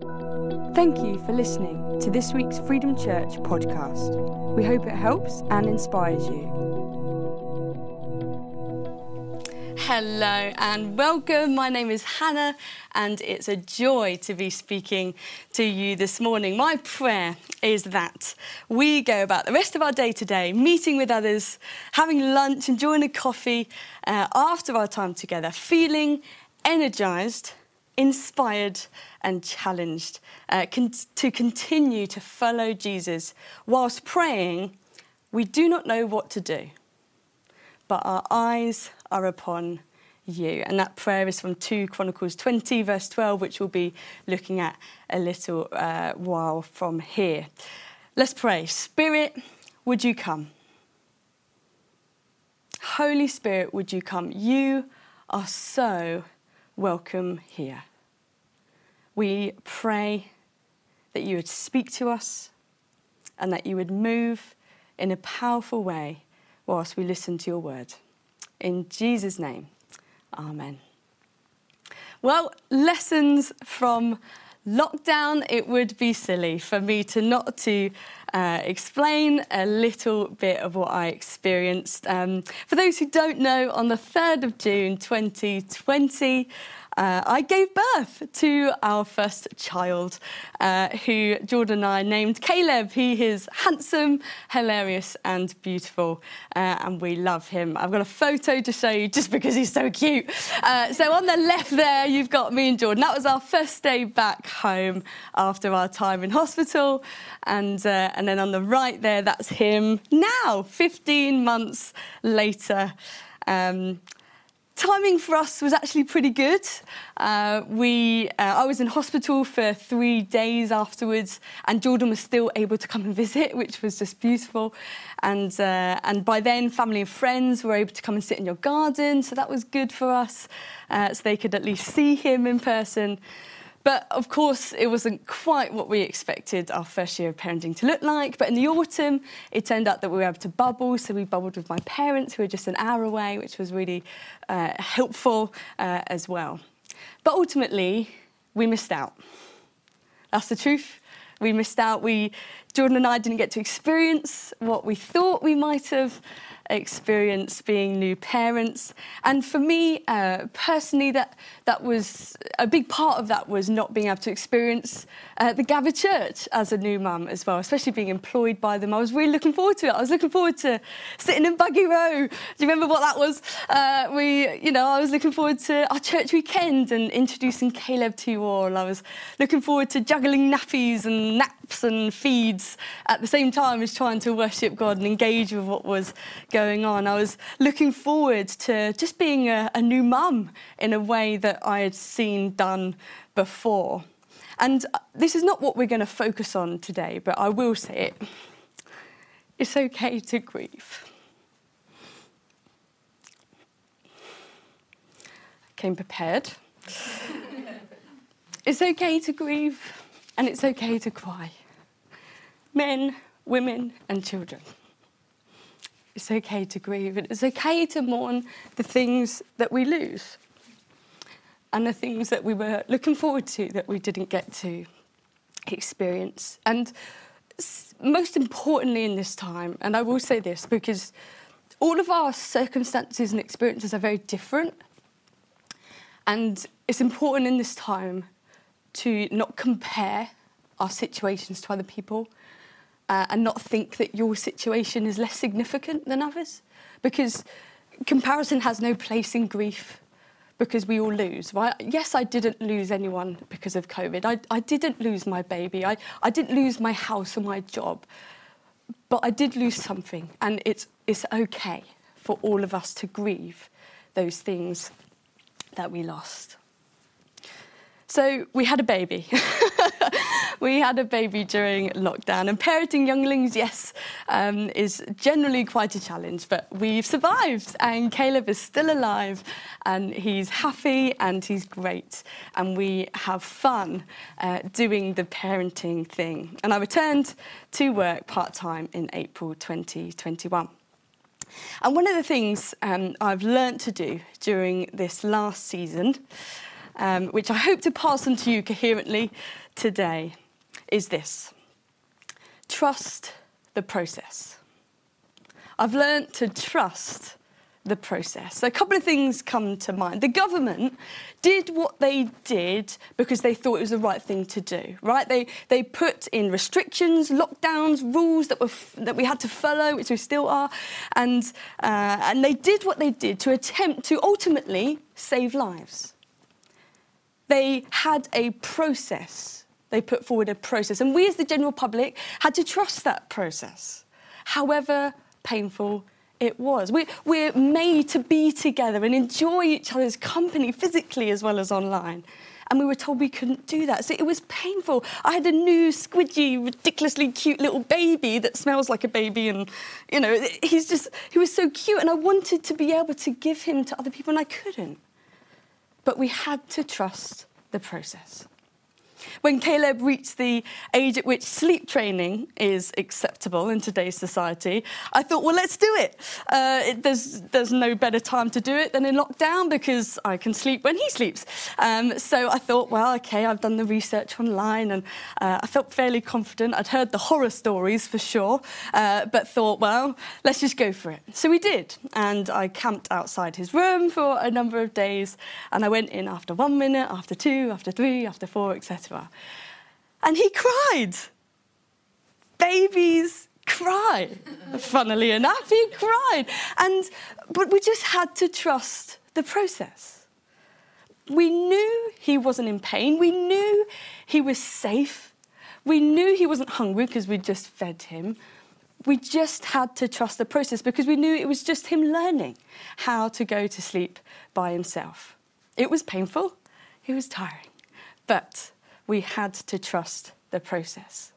Thank you for listening to this week's Freedom Church podcast. We hope it helps and inspires you. Hello and welcome. My name is Hannah, and it's a joy to be speaking to you this morning. My prayer is that we go about the rest of our day today meeting with others, having lunch, enjoying a coffee uh, after our time together, feeling energized inspired and challenged uh, con- to continue to follow Jesus whilst praying, we do not know what to do, but our eyes are upon you. And that prayer is from 2 Chronicles 20, verse 12, which we'll be looking at a little uh, while from here. Let's pray. Spirit, would you come? Holy Spirit, would you come? You are so welcome here. We pray that you would speak to us and that you would move in a powerful way whilst we listen to your word. In Jesus' name, Amen. Well, lessons from lockdown. It would be silly for me to not to uh, explain a little bit of what I experienced. Um, for those who don't know, on the 3rd of June 2020, uh, I gave birth to our first child, uh, who Jordan and I named Caleb. He is handsome, hilarious, and beautiful, uh, and we love him. I've got a photo to show you just because he's so cute. Uh, so on the left there, you've got me and Jordan. That was our first day back home after our time in hospital, and uh, and then on the right there, that's him now, 15 months later. Um, timing for us was actually pretty good. Uh, we, uh, I was in hospital for three days afterwards, and Jordan was still able to come and visit, which was just beautiful. And uh, and by then, family and friends were able to come and sit in your garden, so that was good for us, uh, so they could at least see him in person. But of course, it wasn't quite what we expected our first year of parenting to look like. But in the autumn, it turned out that we were able to bubble. So we bubbled with my parents, who were just an hour away, which was really uh, helpful uh, as well. But ultimately, we missed out. That's the truth. We missed out. We, Jordan and I didn't get to experience what we thought we might have experience being new parents. And for me uh, personally, that that was a big part of that was not being able to experience uh, the Gather Church as a new mum as well, especially being employed by them. I was really looking forward to it. I was looking forward to sitting in Buggy Row. Do you remember what that was? Uh, we, you know, I was looking forward to our church weekend and introducing Caleb to you all. I was looking forward to juggling nappies and naps and feeds at the same time as trying to worship God and engage with what was going going on. I was looking forward to just being a, a new mum in a way that I had seen done before. And uh, this is not what we're going to focus on today, but I will say it. It's okay to grieve. I came prepared. it's okay to grieve and it's okay to cry. Men, women, and children. It's okay to grieve. It's okay to mourn the things that we lose and the things that we were looking forward to that we didn't get to experience. And most importantly, in this time, and I will say this because all of our circumstances and experiences are very different. And it's important in this time to not compare our situations to other people uh, and not think that your situation is less significant than others. Because comparison has no place in grief because we all lose. Right? Yes, I didn't lose anyone because of COVID. I, I didn't lose my baby. I, I didn't lose my house or my job. But I did lose something, and it's, it's okay for all of us to grieve those things that we lost. So we had a baby. we had a baby during lockdown, and parenting younglings, yes, um, is generally quite a challenge, but we've survived, and Caleb is still alive, and he's happy and he's great, and we have fun uh, doing the parenting thing. And I returned to work part time in April 2021. And one of the things um, I've learnt to do during this last season, um, which I hope to pass on to you coherently today is this trust the process. I've learned to trust the process. A couple of things come to mind. The government did what they did because they thought it was the right thing to do, right? They, they put in restrictions, lockdowns, rules that, were f- that we had to follow, which we still are, and, uh, and they did what they did to attempt to ultimately save lives. They had a process. They put forward a process, and we as the general public had to trust that process, however painful it was. We're, we're made to be together and enjoy each other's company physically as well as online. And we were told we couldn't do that. So it was painful. I had a new, squidgy, ridiculously cute little baby that smells like a baby. And, you know, he's just, he was so cute. And I wanted to be able to give him to other people, and I couldn't. But we had to trust the process. When Caleb reached the age at which sleep training is acceptable in today's society, I thought, well, let's do it. Uh, it there's, there's no better time to do it than in lockdown because I can sleep when he sleeps. Um, so I thought, well, okay, I've done the research online and uh, I felt fairly confident. I'd heard the horror stories for sure, uh, but thought, well, let's just go for it. So we did. And I camped outside his room for a number of days and I went in after one minute, after two, after three, after four, etc. And he cried. Babies cry. Funnily enough, he cried. And but we just had to trust the process. We knew he wasn't in pain. We knew he was safe. We knew he wasn't hungry because we'd just fed him. We just had to trust the process because we knew it was just him learning how to go to sleep by himself. It was painful, it was tiring, but we had to trust the process.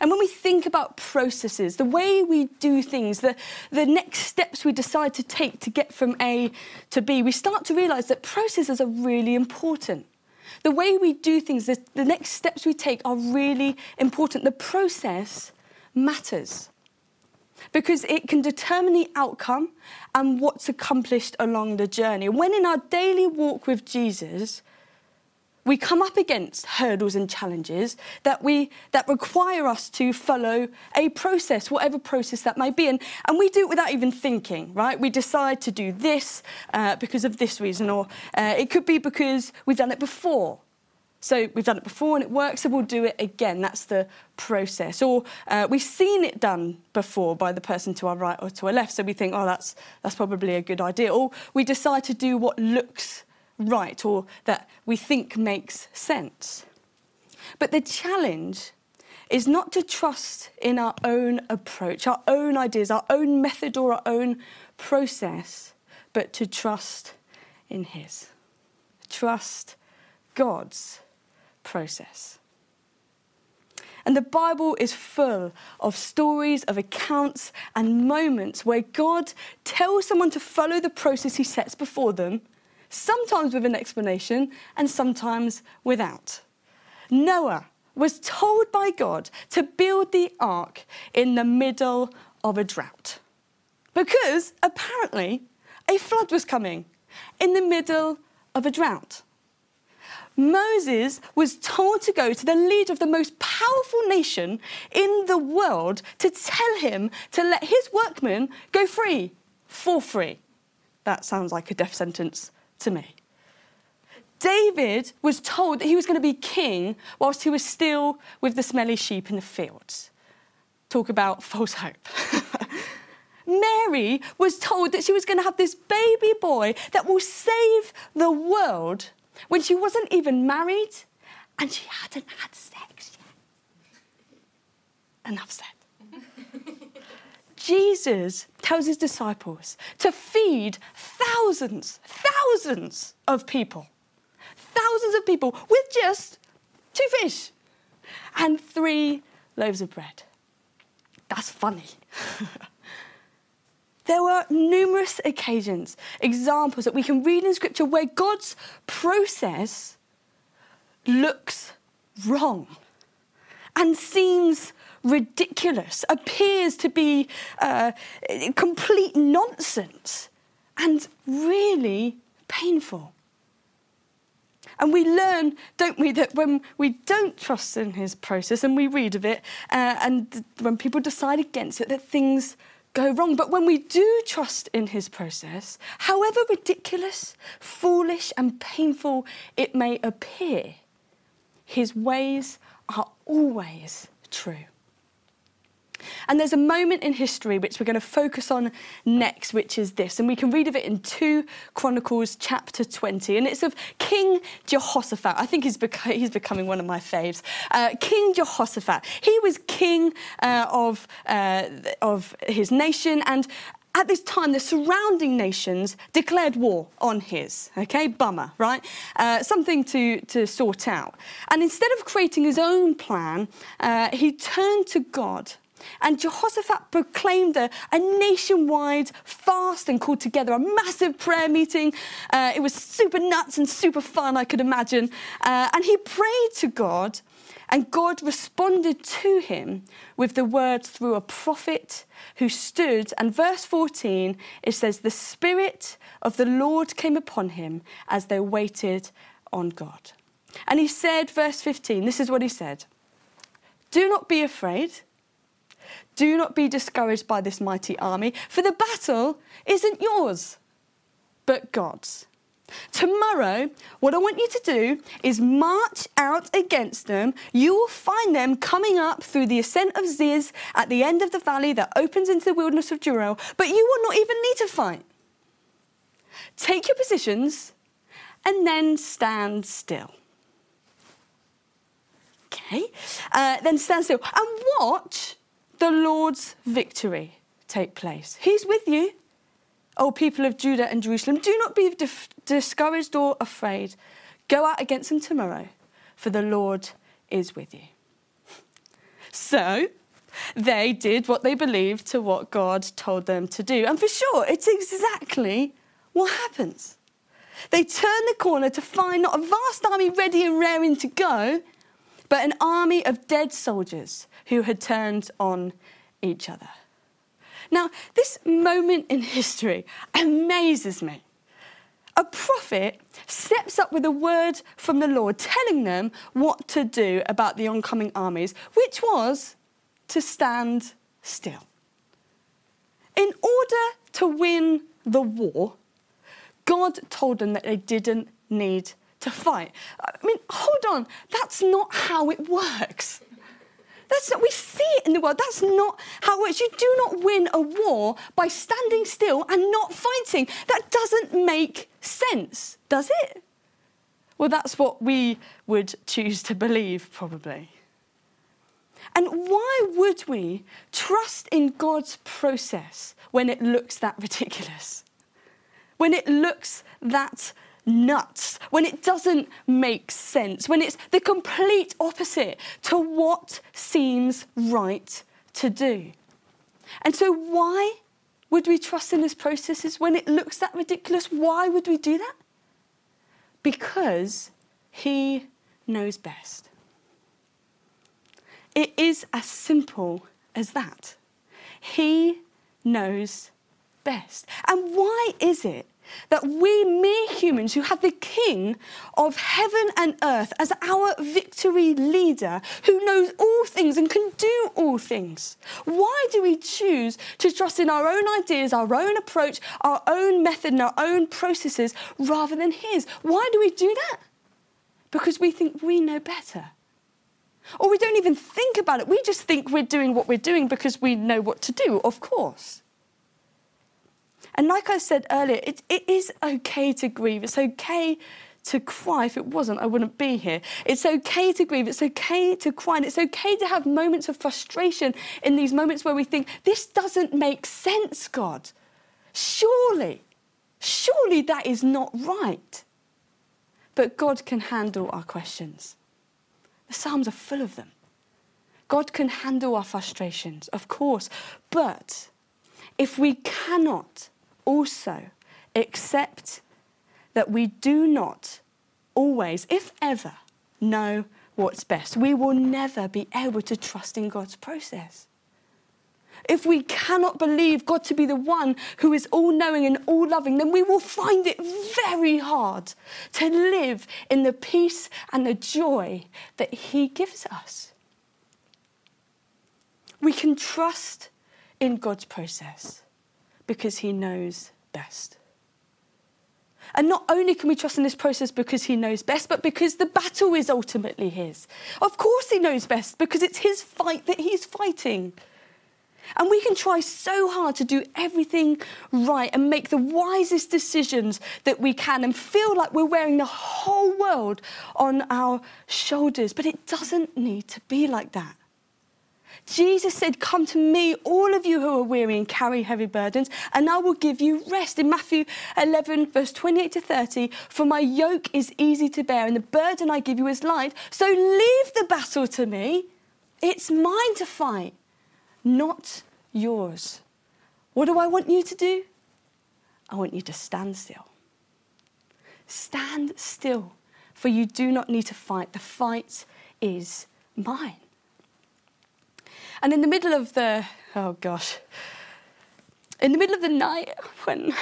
And when we think about processes, the way we do things, the, the next steps we decide to take to get from A to B, we start to realize that processes are really important. The way we do things, the, the next steps we take are really important. The process matters because it can determine the outcome and what's accomplished along the journey. When in our daily walk with Jesus, we come up against hurdles and challenges that, we, that require us to follow a process, whatever process that may be. And, and we do it without even thinking, right? We decide to do this uh, because of this reason, or uh, it could be because we've done it before. So we've done it before and it works, so we'll do it again. That's the process. Or uh, we've seen it done before by the person to our right or to our left, so we think, oh, that's, that's probably a good idea. Or we decide to do what looks right or that we think makes sense. But the challenge is not to trust in our own approach, our own ideas, our own method, or our own process, but to trust in His. Trust God's process. And the Bible is full of stories, of accounts, and moments where God tells someone to follow the process He sets before them sometimes with an explanation and sometimes without. Noah was told by God to build the ark in the middle of a drought because apparently a flood was coming in the middle of a drought. Moses was told to go to the leader of the most powerful nation in the world to tell him to let his workmen go free for free. That sounds like a death sentence to me. David was told that he was going to be king whilst he was still with the smelly sheep in the fields. Talk about false hope. Mary was told that she was going to have this baby boy that will save the world when she wasn't even married and she hadn't had sex yet. Enough said. Jesus tells his disciples to feed thousands, thousands of people. Thousands of people with just two fish and three loaves of bread. That's funny. there were numerous occasions, examples that we can read in Scripture where God's process looks wrong and seems ridiculous, appears to be uh, complete nonsense, and really painful. And we learn, don't we, that when we don't trust in his process and we read of it, uh, and when people decide against it, that things go wrong. But when we do trust in his process, however ridiculous, foolish, and painful it may appear, his ways are always true. And there's a moment in history which we're going to focus on next, which is this. And we can read of it in 2 Chronicles chapter 20. And it's of King Jehoshaphat. I think he's, beca- he's becoming one of my faves. Uh, king Jehoshaphat. He was king uh, of, uh, of his nation. And at this time, the surrounding nations declared war on his. Okay, bummer, right? Uh, something to, to sort out. And instead of creating his own plan, uh, he turned to God and Jehoshaphat proclaimed a, a, nationwide fast and called together a massive prayer meeting. Uh, it was super nuts and super fun, I could imagine. Uh, and he prayed to God, and God responded to him with the words through a prophet who stood. And verse 14, it says, The Spirit of the Lord came upon him as they waited on God. And he said, verse 15, this is what he said Do not be afraid. Do not be discouraged by this mighty army, for the battle isn't yours, but God's. Tomorrow, what I want you to do is march out against them. You will find them coming up through the ascent of Ziz at the end of the valley that opens into the wilderness of Jeruel, but you will not even need to fight. Take your positions and then stand still. Okay? Uh, then stand still and watch the Lord's victory take place. He's with you, O people of Judah and Jerusalem. Do not be dif- discouraged or afraid. Go out against them tomorrow, for the Lord is with you. So, they did what they believed to what God told them to do. And for sure, it's exactly what happens. They turn the corner to find not a vast army ready and raring to go, but an army of dead soldiers who had turned on each other. Now, this moment in history amazes me. A prophet steps up with a word from the Lord telling them what to do about the oncoming armies, which was to stand still. In order to win the war, God told them that they didn't need to fight. I mean, hold on, that's not how it works. That's not, we see it in the world. That's not how it works. You do not win a war by standing still and not fighting. That doesn't make sense, does it? Well, that's what we would choose to believe, probably. And why would we trust in God's process when it looks that ridiculous? When it looks that nuts, when it doesn't make sense, when it's the complete opposite to what seems right to do. And so, why would we trust in his processes when it looks that ridiculous? Why would we do that? Because he knows best. It is as simple as that. He knows best. And why is it that we mere humans who have the King of heaven and earth as our victory leader, who knows all things and can do all things, why do we choose to trust in our own ideas, our own approach, our own method, and our own processes rather than His? Why do we do that? Because we think we know better. Or we don't even think about it. We just think we're doing what we're doing because we know what to do, of course. And like I said earlier, it, it is okay to grieve. It's okay to cry. If it wasn't, I wouldn't be here. It's okay to grieve. It's okay to cry. And it's okay to have moments of frustration in these moments where we think, this doesn't make sense, God. Surely, surely that is not right. But God can handle our questions. The Psalms are full of them. God can handle our frustrations, of course. But if we cannot also accept that we do not always, if ever, know what's best. We will never be able to trust in God's process. if we cannot believe God to be the one who is all knowing and all loving, then we will find it very hard to live in the peace and the joy that He gives us. We can trust in God's process because He knows best. And not only can we trust in this process because he knows best, but because the battle is ultimately his. Of course, he knows best because it's his fight that he's fighting. And we can try so hard to do everything right and make the wisest decisions that we can and feel like we're wearing the whole world on our shoulders. But it doesn't need to be like that. Jesus said, Come to me, all of you who are weary and carry heavy burdens, and I will give you rest. In Matthew 11, verse 28 to 30, for my yoke is easy to bear, and the burden I give you is light. So leave the battle to me. It's mine to fight not yours. What do I want you to do? I want you to stand still. Stand still, for you do not need to fight. The fight is mine. And in the middle of the, oh gosh, in the middle of the night, when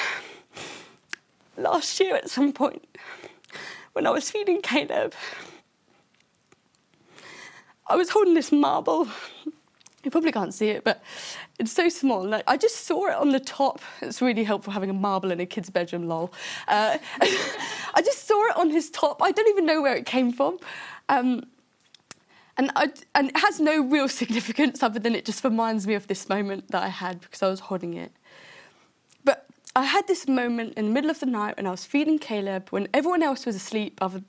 last year at some point, when I was feeding Caleb, I was holding this marble you probably can't see it, but it's so small. Like, I just saw it on the top. It's really helpful having a marble in a kid's bedroom, lol. Uh, I just saw it on his top. I don't even know where it came from. Um, and, I, and it has no real significance other than it just reminds me of this moment that I had because I was holding it. But I had this moment in the middle of the night when I was feeding Caleb, when everyone else was asleep, other,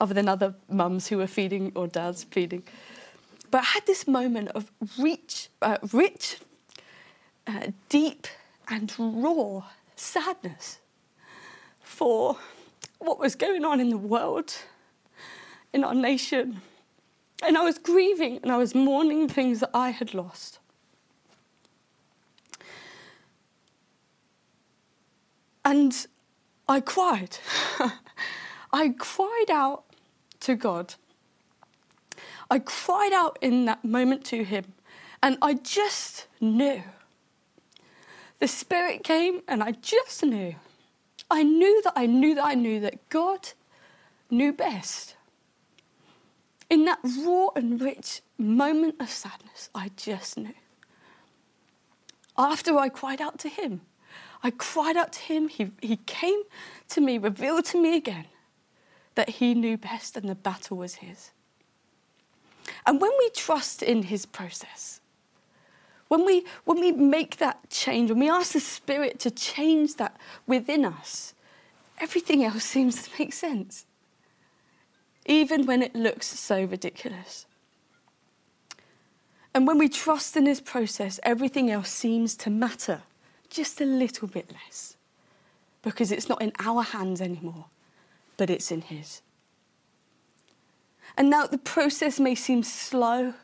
other than other mums who were feeding or dads feeding. But I had this moment of reach, uh, rich, uh, deep, and raw sadness for what was going on in the world, in our nation. And I was grieving and I was mourning things that I had lost. And I cried. I cried out to God I cried out in that moment to him, and I just knew. The Spirit came, and I just knew. I knew that I knew that I knew that God knew best. In that raw and rich moment of sadness, I just knew. After I cried out to Him, I cried out to Him. He, he came to me, revealed to me again that He knew best and the battle was His. And when we trust in his process, when we, when we make that change, when we ask the Spirit to change that within us, everything else seems to make sense, even when it looks so ridiculous. And when we trust in this process, everything else seems to matter just a little bit less because it's not in our hands anymore, but it's in his. And now the process may seem slow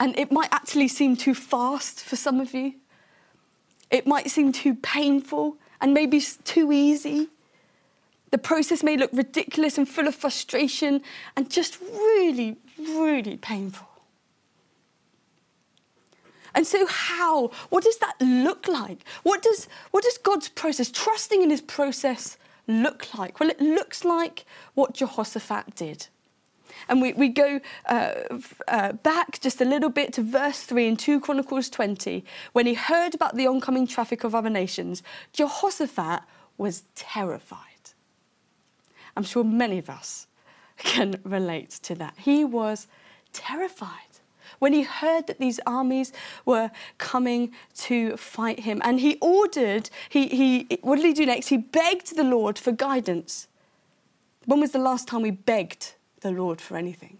and it might actually seem too fast for some of you. It might seem too painful and maybe too easy. The process may look ridiculous and full of frustration and just really, really painful. And so, how? What does that look like? What does, what does God's process, trusting in his process, look like? Well, it looks like what Jehoshaphat did. And we, we go uh, uh, back just a little bit to verse 3 in 2 Chronicles 20. When he heard about the oncoming traffic of other nations, Jehoshaphat was terrified. I'm sure many of us can relate to that. He was terrified when he heard that these armies were coming to fight him. And he ordered, he, he, what did he do next? He begged the Lord for guidance. When was the last time we begged the Lord for anything.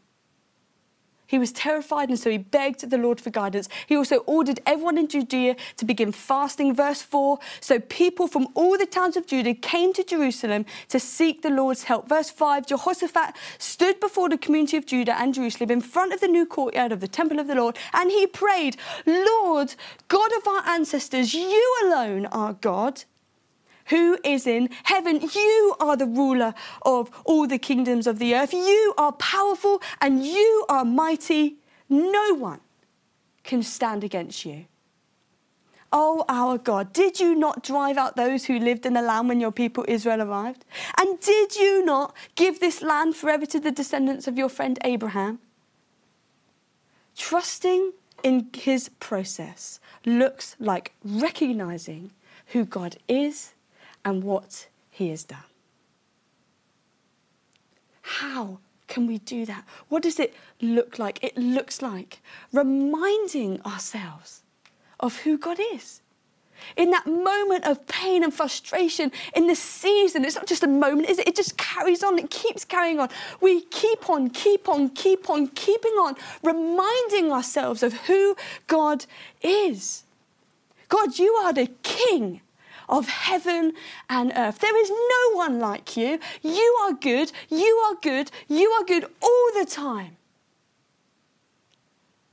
He was terrified, and so he begged the Lord for guidance. He also ordered everyone in Judea to begin fasting. Verse 4 So people from all the towns of Judah came to Jerusalem to seek the Lord's help. Verse 5 Jehoshaphat stood before the community of Judah and Jerusalem in front of the new courtyard of the temple of the Lord, and he prayed, Lord, God of our ancestors, you alone are God who is in heaven. You are the ruler of all the kingdoms of the earth. You are powerful and you are mighty. No one can stand against you. Oh, our God, did you not drive out those who lived in the land when your people Israel arrived? And did you not give this land forever to the descendants of your friend Abraham? Trusting in his process looks like recognizing who God is and what he has done. How can we do that? What does it look like? It looks like reminding ourselves of who God is. In that moment of pain and frustration, in the season, it's not just a moment, is it? It just carries on, it keeps carrying on. We keep on, keep on, keep on, keeping on, reminding ourselves of who God is. God, you are the King of heaven and earth. There is no one like you. You are good, you are good, you are good all the time.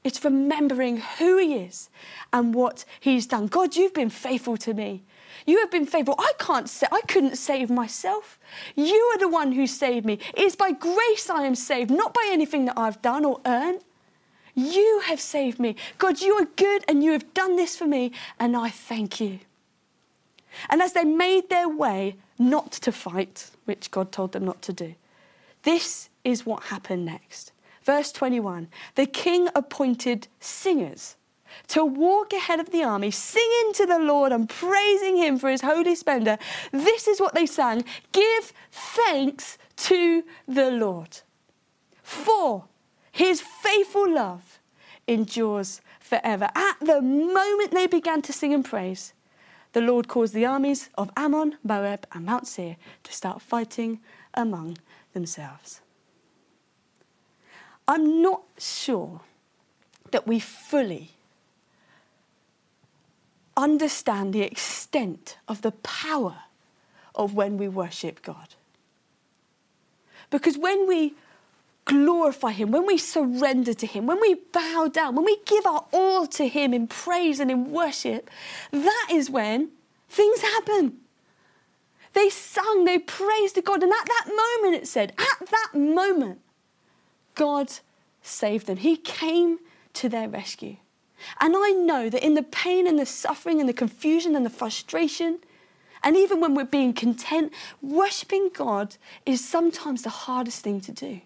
It's remembering who He is and what He's done. God, you've been faithful to me. You have been faithful. I can't say, I couldn't save myself. You are the one who saved me. It is by grace I am saved, not by anything that I've done or earned. You have saved me. God, you are good and you have done this for me, and I thank you. And as they made their way not to fight, which God told them not to do, this is what happened next. Verse 21 The king appointed singers to walk ahead of the army, singing to the Lord and praising him for his holy splendor. This is what they sang Give thanks to the Lord, for his faithful love endures forever. At the moment they began to sing and praise, the Lord caused the armies of Ammon, Moab, and Mount Seir to start fighting among themselves. I'm not sure that we fully understand the extent of the power of when we worship God. Because when we glorify Him, when we surrender to Him, when we bow down, when we give our all to Him in praise and in worship, that is when things happen. They sung, they praised God, and at that moment, it said, at that moment, God saved them. He came to their rescue. And I know that in the pain and the suffering and the confusion and the frustration, and even when we're being content, worshipping God is sometimes the hardest thing to do.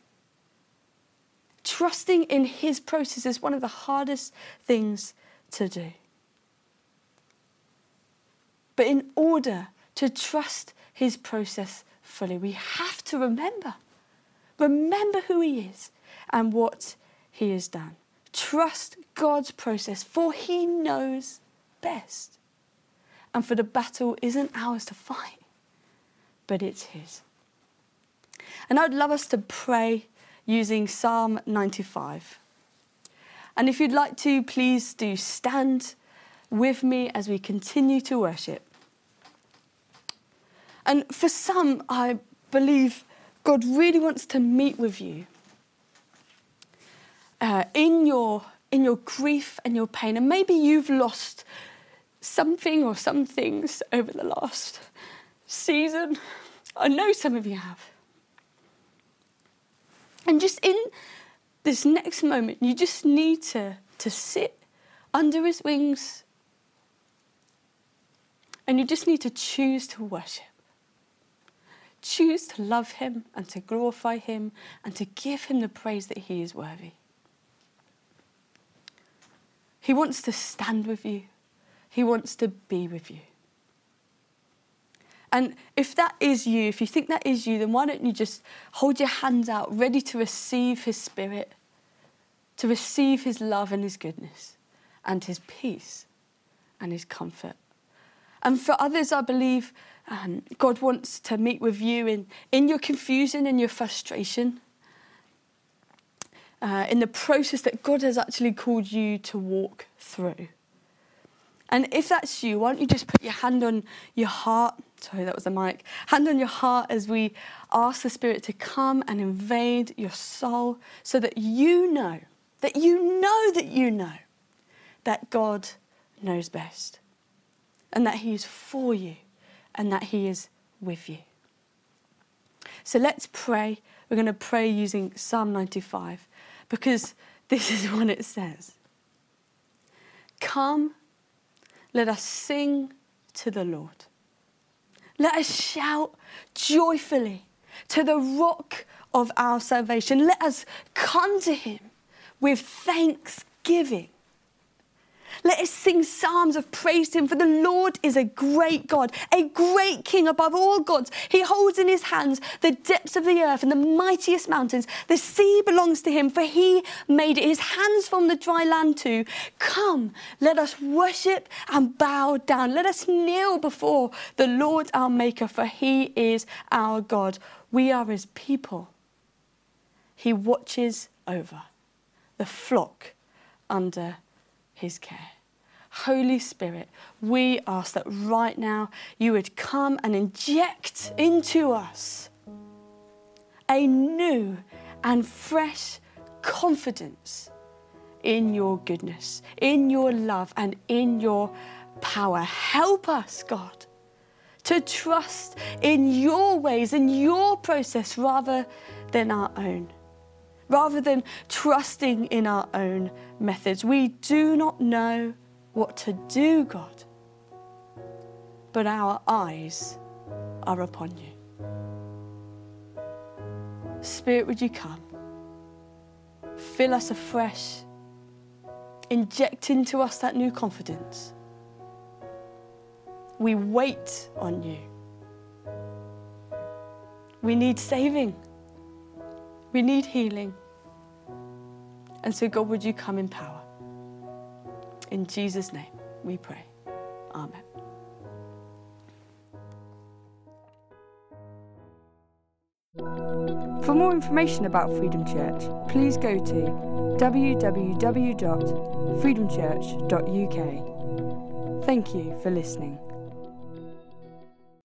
Trusting in His process is one of the hardest things to do. But in order to trust His process fully, we have to remember. Remember who He is and what He has done. Trust God's process, for He knows best. And for the battle isn't ours to fight, but it's His. And I'd love us to pray using Psalm 95. And if you'd like to, please do stand with me as we continue to worship. And for some, I believe God really wants to meet with you uh, in your in your grief and your pain, and maybe you've lost something or some things over the last season. I know some of you have. And just in this next moment, you just need to, to sit under his wings and you just need to choose to worship. Choose to love him and to glorify him and to give him the praise that he is worthy. He wants to stand with you, He wants to be with you. And if that is you, if you think that is you, then why don't you just hold your hands out, ready to receive His Spirit, to receive His love and His goodness, and His peace and His comfort. And for others, I believe um, God wants to meet with you in, in your confusion, in your frustration uh, in the process that God has actually called you to walk through. And if that's you, why don't you just put your hand on your heart? Sorry, that was the mic. Hand on your heart as we ask the Spirit to come and invade your soul so that you know, that you know that you know that God knows best and that He is for you and that He is with you. So let's pray. We're going to pray using Psalm 95 because this is what it says Come, Let us sing to the Lord. Let us shout joyfully to the rock of our salvation. Let us come to him with thanksgiving. Let us sing psalms of praise to him, for the Lord is a great God, a great King above all gods. He holds in his hands the depths of the earth and the mightiest mountains. The sea belongs to him, for he made it. His hands from the dry land too. Come, let us worship and bow down. Let us kneel before the Lord our Maker, for he is our God. We are his people. He watches over the flock under his care. Holy Spirit, we ask that right now you would come and inject into us a new and fresh confidence in your goodness, in your love, and in your power. Help us, God, to trust in your ways, in your process, rather than our own rather than trusting in our own methods. We do not know what to do, God, but our eyes are upon you. Spirit, would you come? Fill us afresh, inject into us that new confidence. We wait on you. We need saving. We need healing. And so, God, would you come in power? In Jesus' name, we pray. Amen. For more information about Freedom Church, please go to www.freedomchurch.uk. Thank you for listening.